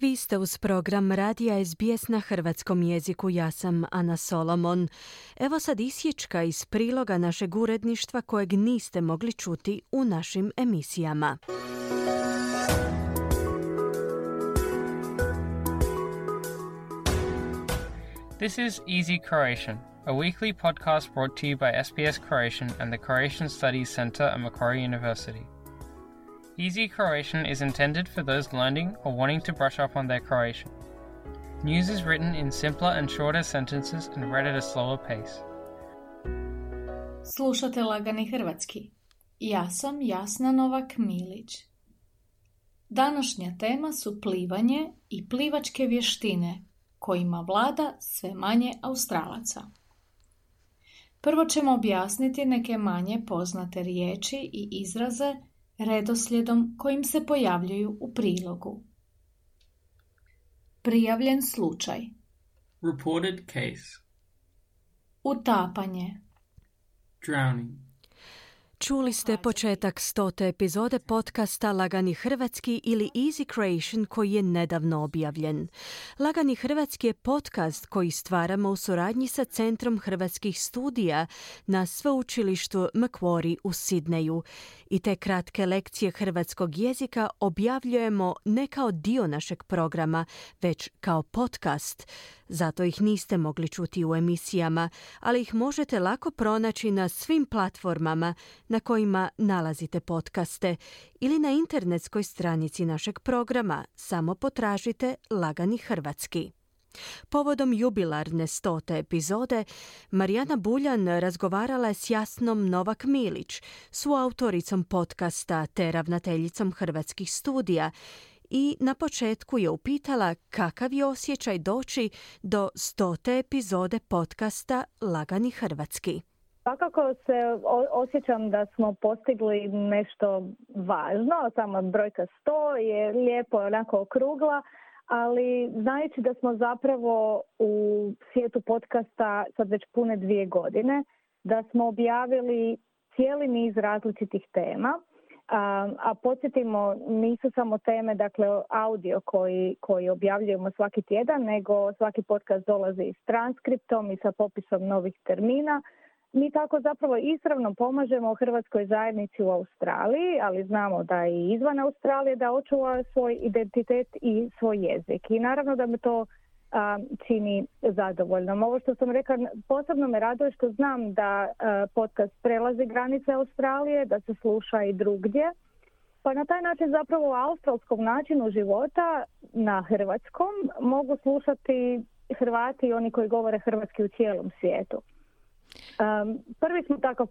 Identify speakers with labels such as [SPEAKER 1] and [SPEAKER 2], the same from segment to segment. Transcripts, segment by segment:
[SPEAKER 1] Vi ste uz program Radija SBS na hrvatskom jeziku. Ja sam Ana Solomon. Evo sad isječka iz priloga našeg uredništva kojeg niste mogli čuti u našim emisijama.
[SPEAKER 2] This is Easy Croatian, a weekly podcast brought to you by SBS Croatian and the Croatian Studies Centre at Macquarie University. Easy Croatian is intended for those learning or wanting to brush up on their Croatian. News is written in simpler and shorter sentences and read at a slower pace.
[SPEAKER 3] Slušate Lagani Hrvatski. Ja sam Jasna Novak Milić. Današnja tema su plivanje i plivačke vještine kojima vlada sve manje Australaca. Prvo ćemo objasniti neke manje poznate riječi i izraze redoslijedom kojim se pojavljuju u prilogu. Prijavljen slučaj.
[SPEAKER 2] Reported case.
[SPEAKER 3] Utapanje.
[SPEAKER 2] Drowning.
[SPEAKER 1] Čuli ste početak stote epizode podcasta Lagani Hrvatski ili Easy Creation koji je nedavno objavljen. Lagani Hrvatski je podcast koji stvaramo u suradnji sa Centrom hrvatskih studija na sveučilištu Macquarie u Sidneju. I te kratke lekcije hrvatskog jezika objavljujemo ne kao dio našeg programa, već kao podcast. Zato ih niste mogli čuti u emisijama, ali ih možete lako pronaći na svim platformama na kojima nalazite podcaste ili na internetskoj stranici našeg programa. Samo potražite Lagani Hrvatski. Povodom jubilarne stote epizode, Marijana Buljan razgovarala je s Jasnom Novak Milić, su autoricom podcasta te ravnateljicom Hrvatskih studija i na početku je upitala kakav je osjećaj doći do stote epizode podcasta Lagani Hrvatski.
[SPEAKER 4] Svakako se osjećam da smo postigli nešto važno, sama brojka 100 je lijepo onako okrugla, ali znajući da smo zapravo u svijetu podcasta sad već pune dvije godine, da smo objavili cijeli niz različitih tema, a, a podsjetimo, nisu samo teme, dakle audio koji, koji objavljujemo svaki tjedan, nego svaki podcast dolazi s transkriptom i sa popisom novih termina. Mi tako zapravo ispravno pomažemo hrvatskoj zajednici u Australiji, ali znamo da i izvan Australije da očuva svoj identitet i svoj jezik. I naravno da me to čini zadovoljnom. Ovo što sam rekla, posebno me raduje što znam da podcast prelazi granice Australije, da se sluša i drugdje. Pa na taj način zapravo u australskom načinu života na hrvatskom mogu slušati Hrvati i oni koji govore hrvatski u cijelom svijetu. Um, prvi smo takav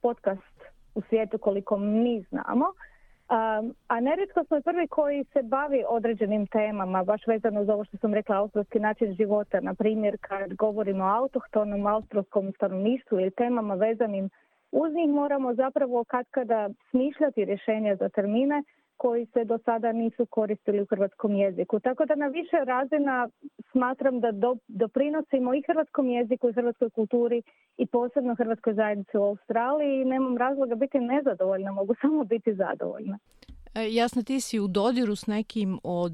[SPEAKER 4] podcast u svijetu koliko mi znamo. Um, a nerijetko smo prvi koji se bavi određenim temama, baš vezano za ovo što sam rekla, australski način života. Na primjer, kad govorimo o autohtonom australskom stanovništvu ili temama vezanim uz njih, moramo zapravo kad kada smišljati rješenja za termine koji se do sada nisu koristili u hrvatskom jeziku. Tako da na više razina smatram da do, doprinosimo i hrvatskom jeziku i hrvatskoj kulturi i posebno hrvatskoj zajednici u Australiji i nemam razloga biti nezadovoljna, mogu samo biti zadovoljna.
[SPEAKER 5] E, jasno, ti si u dodiru s nekim od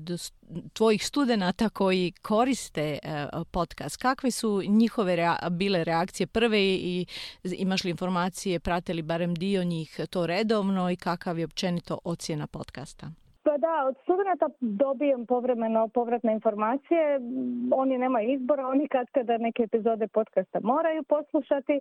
[SPEAKER 5] tvojih studenata koji koriste e, podcast. Kakve su njihove bile reakcije prve i imaš li informacije, prate li barem dio njih to redovno i kakav je općenito ocjena podcasta?
[SPEAKER 4] Pa da, od studenata dobijem povremeno povratne informacije. Oni nemaju izbora, oni kad kada neke epizode podcasta moraju poslušati.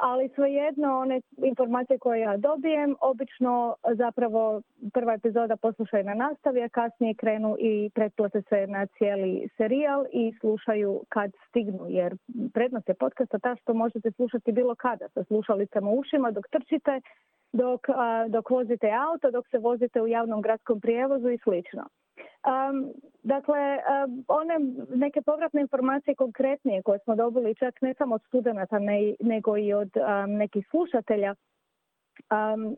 [SPEAKER 4] Ali svejedno one informacije koje ja dobijem obično zapravo prva epizoda poslušaju na nastavi, a kasnije krenu i pretplate se na cijeli serijal i slušaju kad stignu, jer prednost je podcasta ta što možete slušati bilo kada sa slušalicama u ušima dok trčite, dok, dok vozite auto, dok se vozite u javnom gradskom prijevozu i slično. Dakle, one neke povratne informacije konkretnije koje smo dobili čak ne samo od studenata ne, nego i od nekih slušatelja,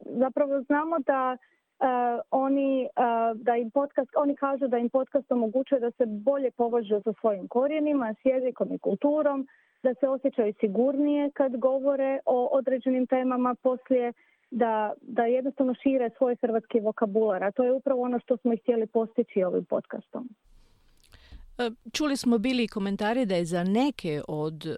[SPEAKER 4] zapravo znamo da uh, oni da im podcast, oni kažu da im podcast omogućuje da se bolje považu sa svojim korijenima, s jezikom i kulturom, da se osjećaju sigurnije kad govore o određenim temama poslije da, da jednostavno šire svoj hrvatski vokabular, a to je upravo ono što smo i htjeli postići ovim podcastom.
[SPEAKER 5] E, čuli smo bili komentari da je za neke od e,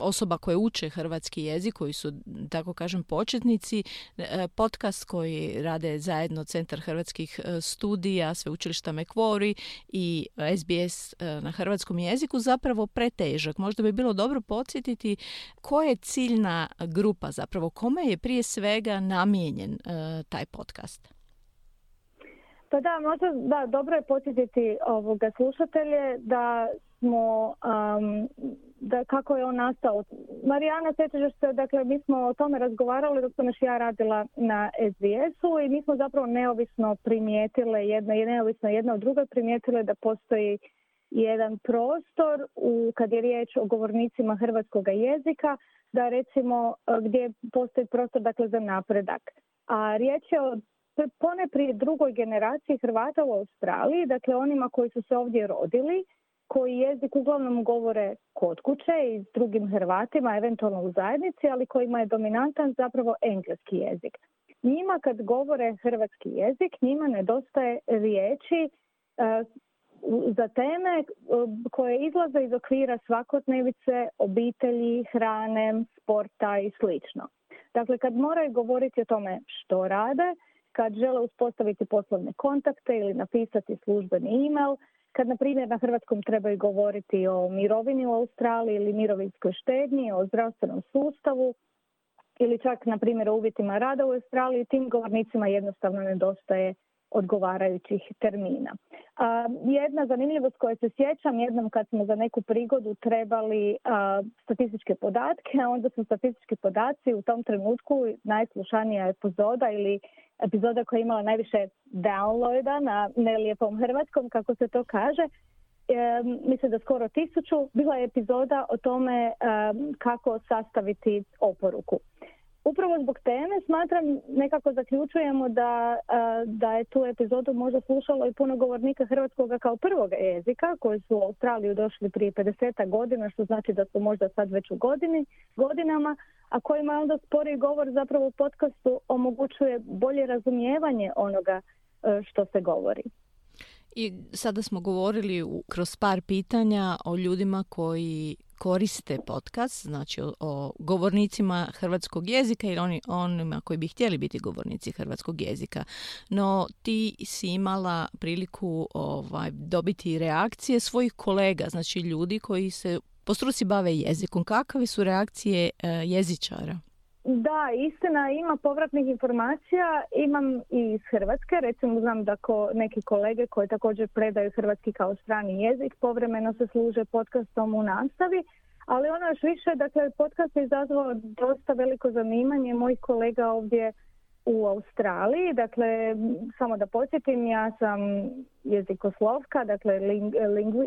[SPEAKER 5] osoba koje uče hrvatski jezik, koji su, tako kažem, početnici, e, podcast koji rade zajedno Centar hrvatskih studija, Sveučilišta Mekvori i SBS na hrvatskom jeziku zapravo pretežak. Možda bi bilo dobro podsjetiti koja je ciljna grupa zapravo, kome je prije svega namijenjen taj podcast?
[SPEAKER 4] Pa da, možda da, dobro je podsjetiti ovoga slušatelje da smo, um, da kako je on nastao. Marijana, sjećaš se, dakle, mi smo o tome razgovarali dok sam još ja radila na SBS-u i mi smo zapravo neovisno primijetile, jedna, neovisno jedna od drugoj primijetile da postoji jedan prostor u, kad je riječ o govornicima hrvatskog jezika, da recimo gdje postoji prostor dakle, za napredak. A riječ je o pone prije drugoj generaciji Hrvata u Australiji, dakle onima koji su se ovdje rodili, koji jezik uglavnom govore kod kuće i s drugim Hrvatima, eventualno u zajednici, ali kojima je dominantan zapravo engleski jezik. Njima kad govore hrvatski jezik, njima nedostaje riječi e, za teme e, koje izlaze iz okvira svakodnevice, obitelji, hrane, sporta i slično. Dakle, kad moraju govoriti o tome što rade, kad žele uspostaviti poslovne kontakte ili napisati službeni e-mail, kad na primjer na hrvatskom trebaju govoriti o mirovini u Australiji ili mirovinskoj štednji, o zdravstvenom sustavu ili čak na primjer o uvjetima rada u Australiji, tim govornicima jednostavno nedostaje odgovarajućih termina. A, jedna zanimljivost koje se sjećam, jednom kad smo za neku prigodu trebali statističke podatke, onda su statistički podaci u tom trenutku najslušanija epizoda ili epizoda koja je imala najviše downloada na nelijepom hrvatskom, kako se to kaže, e, mislim da skoro tisuću, bila je epizoda o tome kako sastaviti oporuku. Upravo zbog teme smatram, nekako zaključujemo da, da je tu epizodu možda slušalo i puno govornika hrvatskog kao prvog jezika koji su u Australiju došli prije 50 godina, što znači da su možda sad već u godini, godinama, a kojima onda spori govor zapravo u podcastu omogućuje bolje razumijevanje onoga e, što se govori.
[SPEAKER 5] I sada smo govorili kroz par pitanja o ljudima koji koriste podcast, znači o, govornicima hrvatskog jezika ili oni, onima koji bi htjeli biti govornici hrvatskog jezika. No ti si imala priliku ovaj, dobiti reakcije svojih kolega, znači ljudi koji se po struci bave jezikom. Kakve su reakcije e, jezičara?
[SPEAKER 4] Da, istina, ima povratnih informacija, imam i iz Hrvatske, recimo znam da ko, neki kolege koji također predaju hrvatski kao strani jezik, povremeno se služe podcastom u nastavi, ali ono još više, dakle, podcast je izazvao dosta veliko zanimanje mojih kolega ovdje u Australiji, dakle, samo da podsjetim, ja sam jezikoslovka, dakle, ling,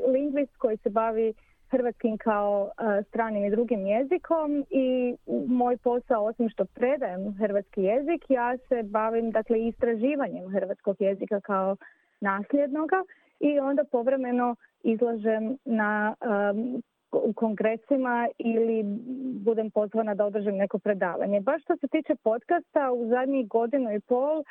[SPEAKER 4] lingvist koji se bavi hrvatskim kao stranim i drugim jezikom i moj posao osim što predajem hrvatski jezik ja se bavim dakle istraživanjem hrvatskog jezika kao nasljednoga i onda povremeno izlažem na u kongresima ili budem pozvana da održim neko predavanje. Baš što se tiče podcasta u zadnjih godinu i pol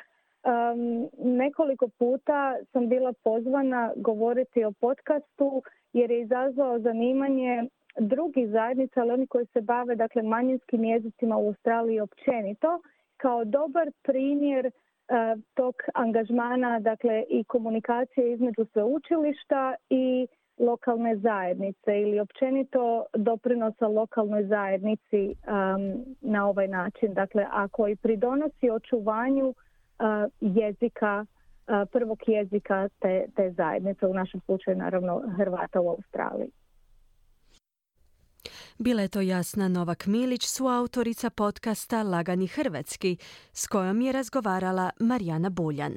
[SPEAKER 4] Um, nekoliko puta sam bila pozvana govoriti o podcastu jer je izazvao zanimanje drugih zajednica, ali oni koji se bave dakle, manjinskim jezicima u Australiji općenito, kao dobar primjer uh, tog angažmana dakle, i komunikacije između sveučilišta i lokalne zajednice ili općenito doprinosa lokalnoj zajednici um, na ovaj način. Dakle, ako i pridonosi očuvanju jezika, prvog jezika te, te zajednice, u našem slučaju naravno Hrvata u Australiji.
[SPEAKER 1] Bila je to Jasna Novak Milić, suautorica podcasta Lagani Hrvatski, s kojom je razgovarala Marijana Buljan.